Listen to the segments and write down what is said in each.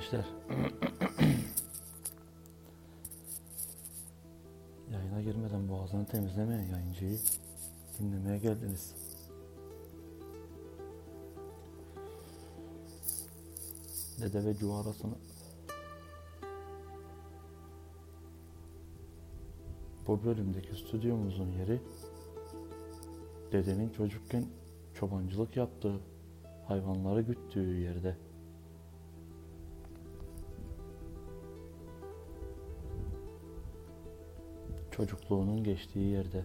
gençler. Yayına girmeden boğazını temizlemeyen yayıncıyı dinlemeye geldiniz. Dede ve Cu arasını Bu bölümdeki stüdyomuzun yeri dedenin çocukken çobancılık yaptığı, hayvanları güttüğü yerde. Çocukluğunun geçtiği yerde.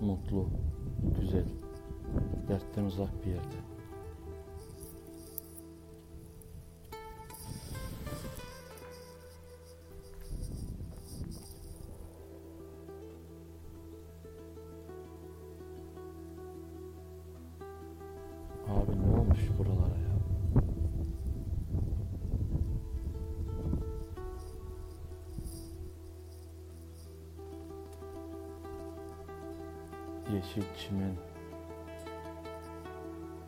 Mutlu, güzel, dertten uzak bir yerde. Yeşil çimen.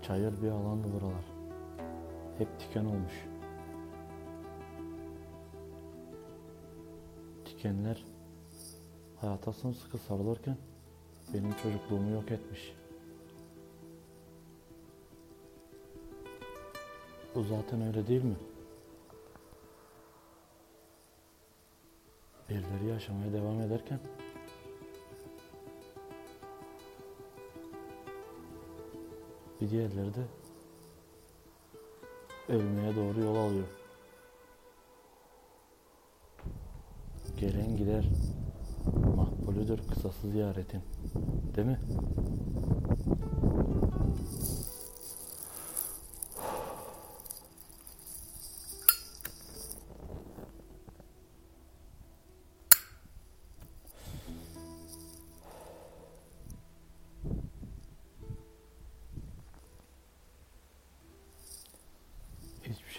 Çayır bir alandı buralar. Hep diken olmuş. Dikenler hayata sımsıkı sarılırken benim çocukluğumu yok etmiş. Bu zaten öyle değil mi? Birileri yaşamaya devam ederken bir diğerleri de ölmeye doğru yol alıyor. Gelen gider makbulüdür kısası ziyaretin. Değil mi?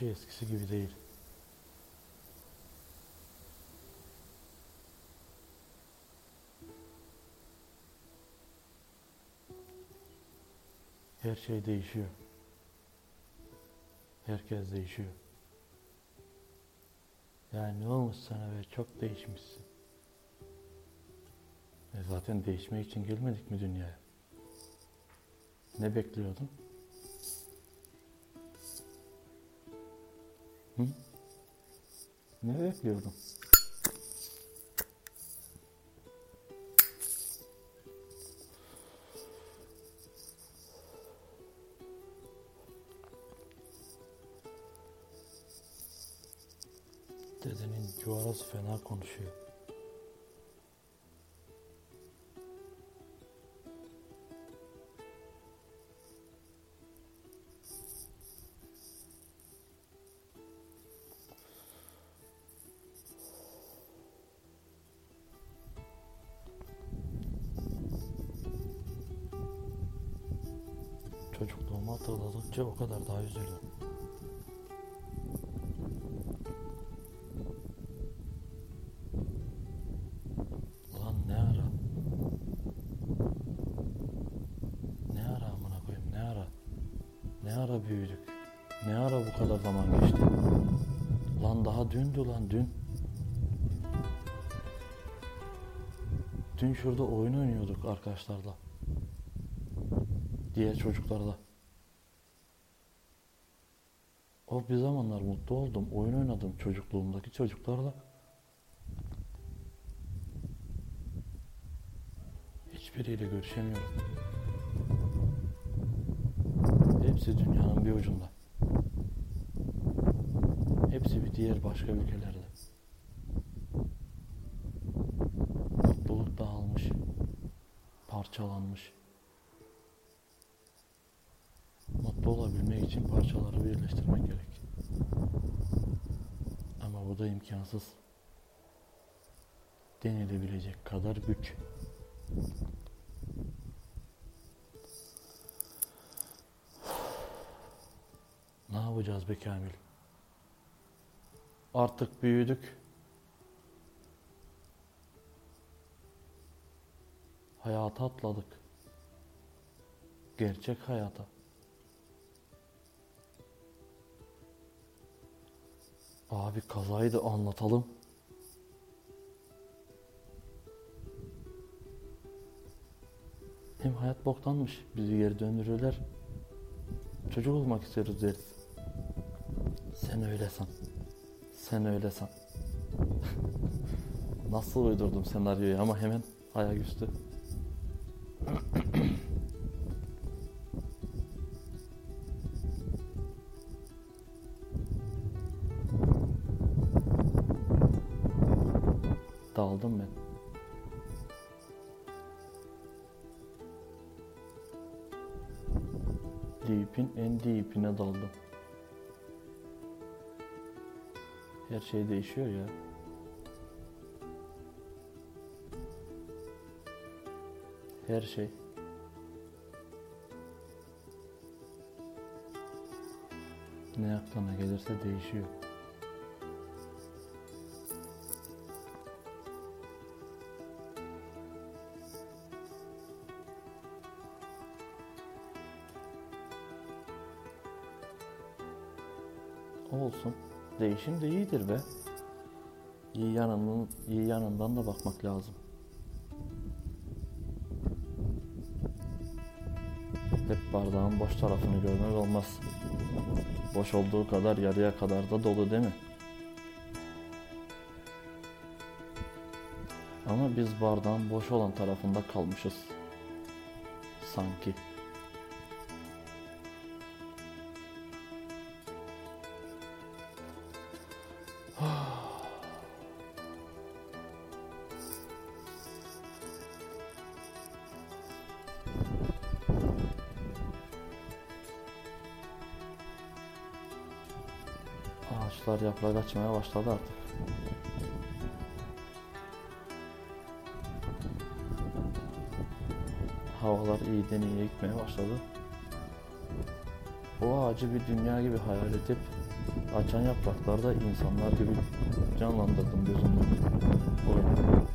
Şey eskisi gibi değil. Her şey değişiyor. Herkes değişiyor. Yani ne olmuş sana be çok değişmişsin. E zaten değişmek için gelmedik mi dünyaya? Ne bekliyordun? Hı? Ne bekliyordun? Dedenin cuvarası fena konuşuyor. Hatırladıkça o kadar daha üzülüyorum. Ulan ne ara? Ne ara amına koyayım ne ara? Ne ara büyüdük? Ne ara bu kadar zaman geçti? Lan daha dündü lan dün. Dün şurada oyun oynuyorduk arkadaşlarla. Diğer çocuklarla. Bir zamanlar mutlu oldum. Oyun oynadım çocukluğumdaki çocuklarla. Hiçbiriyle görüşemiyorum. Hepsi dünyanın bir ucunda. Hepsi bir diğer başka ülkelerde. Mutluluk dağılmış, parçalanmış. Mutlu olabilmek için parçaları birleştirmek gerek. Ama bu da imkansız. Denilebilecek kadar güç. Ne yapacağız be Kamil? Artık büyüdük. Hayata atladık. Gerçek hayata. Abi kazayı da anlatalım. Hem hayat boktanmış. Bizi geri döndürürler. Çocuk olmak istiyoruz deriz. Sen öyle san. Sen öyle san. Nasıl uydurdum senaryoyu ama hemen ayaküstü. Daldım ben. Deep'in en deep'ine daldım. Her şey değişiyor ya. Her şey. Ne aklına gelirse değişiyor. Olsun. Değişim de iyidir be. İyi yanından, iyi yanından da bakmak lazım. Hep bardağın boş tarafını görmek olmaz. Boş olduğu kadar yarıya kadar da dolu değil mi? Ama biz bardağın boş olan tarafında kalmışız. Sanki. Ağaçlar yaprak açmaya başladı artık. Havalar iyiden iyiye gitmeye başladı. O ağacı bir dünya gibi hayal edip açan yapraklarda insanlar gibi canlandırdım gözümde. Oyunu.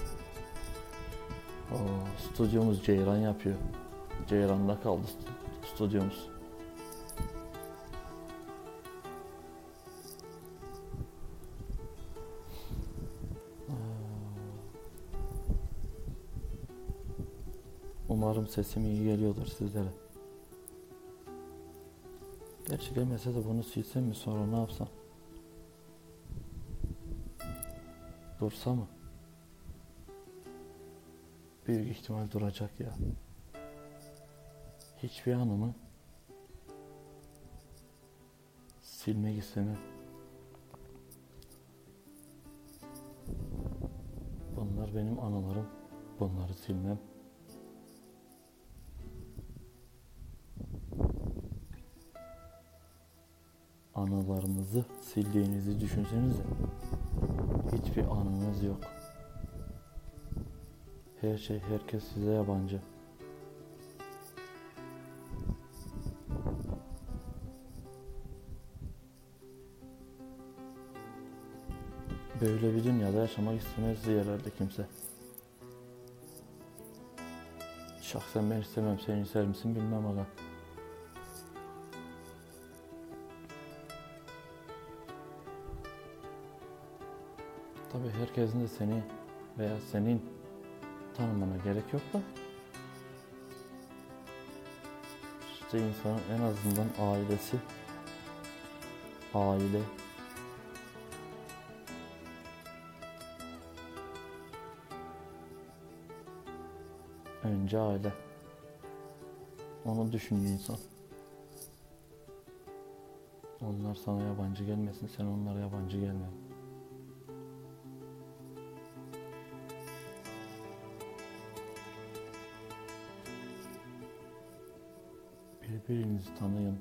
O stüdyomuz Ceyran yapıyor. Ceyran'da kaldı st- stüdyomuz. Umarım sesim iyi geliyordur sizlere. Gerçi gelmese de bunu silsem mi sonra ne yapsam? Dursa mı? Büyük ihtimal duracak ya. Hiçbir anımı silmek istemem. Bunlar benim anılarım. Bunları silmem. Anılarınızı sildiğinizi düşünsenize. Hiçbir anınız yok. Her şey, herkes size yabancı. Böyle bir dünyada yaşamak istemezdi herhalde kimse. Şahsen ben istemem. Sen ister misin bilmem aga. Tabii herkesin de seni veya senin tanımana gerek yok da. İşte insanın en azından ailesi aile. Önce aile. Onu düşünüyor insan. Onlar sana yabancı gelmesin sen onlara yabancı gelme Birbirinizi tanıyın.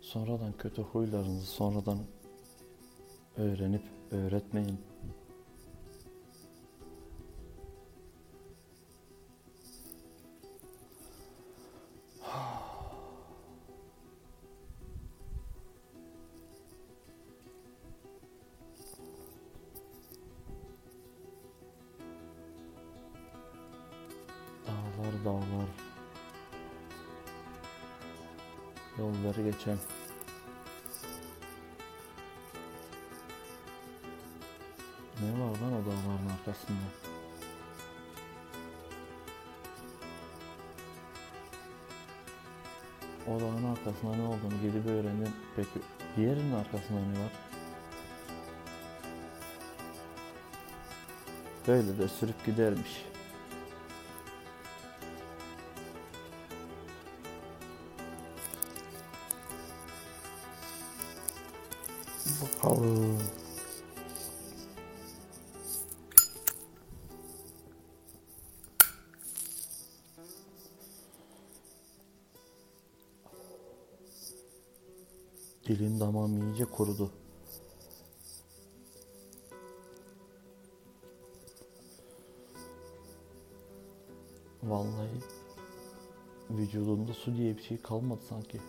Sonradan kötü huylarınızı sonradan öğrenip öğretmeyin. Yolları geçen Ne var lan o dağların arkasında? O dağın arkasında ne olduğunu gidip öğrendim. Peki diğerinin arkasında ne var? Böyle de sürüp gidermiş. Bakalım. Dilim damağım iyice kurudu. Vallahi vücudumda su diye bir şey kalmadı sanki.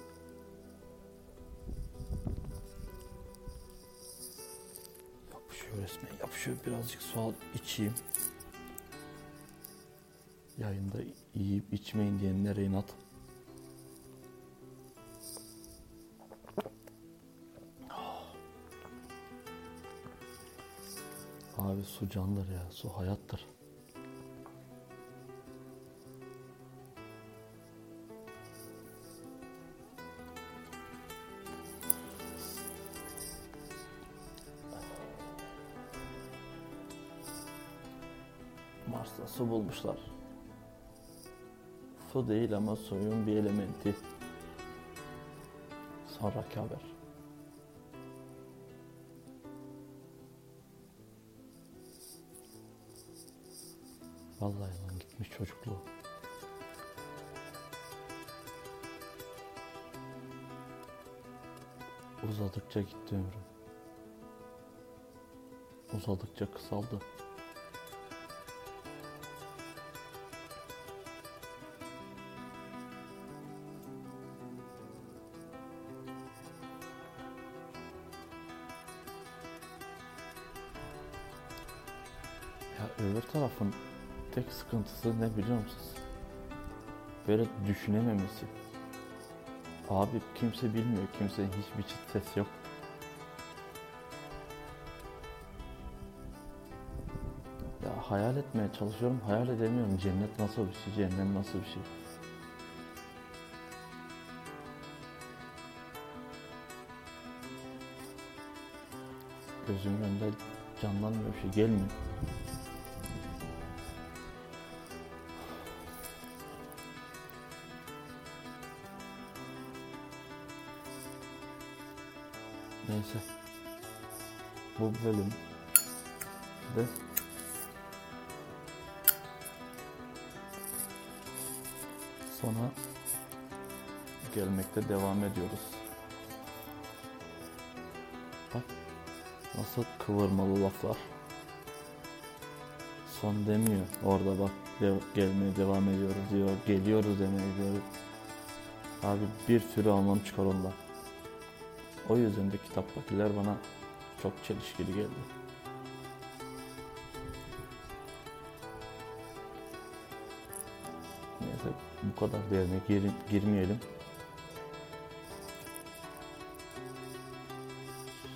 Yapışıyor. Birazcık su al içeyim. Yayında yiyip içmeyin diyenlere inat. Abi su candır ya. Su hayattır. Su bulmuşlar. Su değil ama suyun bir elementi. Sonraki haber. Vallahi lan gitmiş çocukluğu. Uzadıkça gitti ömrüm. Uzadıkça kısaldı. Öbür tarafın tek sıkıntısı ne biliyor musunuz? Böyle düşünememesi. Abi kimse bilmiyor, kimsenin hiçbir çıt ses yok. Ya hayal etmeye çalışıyorum, hayal edemiyorum. Cennet nasıl bir şey, cehennem nasıl bir şey. Gözümün önünde canlanmıyor bir şey, gelmiyor. Neyse. Bu bölüm de sona gelmekte devam ediyoruz. Bak nasıl kıvırmalı laflar. Son demiyor. Orada bak de- gelmeye devam ediyoruz diyor. Geliyoruz demeye diyor. Abi bir sürü anlam çıkar ondan. O yüzden de kitaptakiler bana çok çelişkili geldi. Neyse bu kadar derine gir- girmeyelim.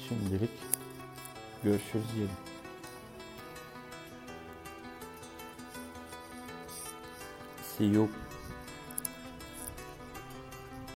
Şimdilik görüşürüz diyelim. See you.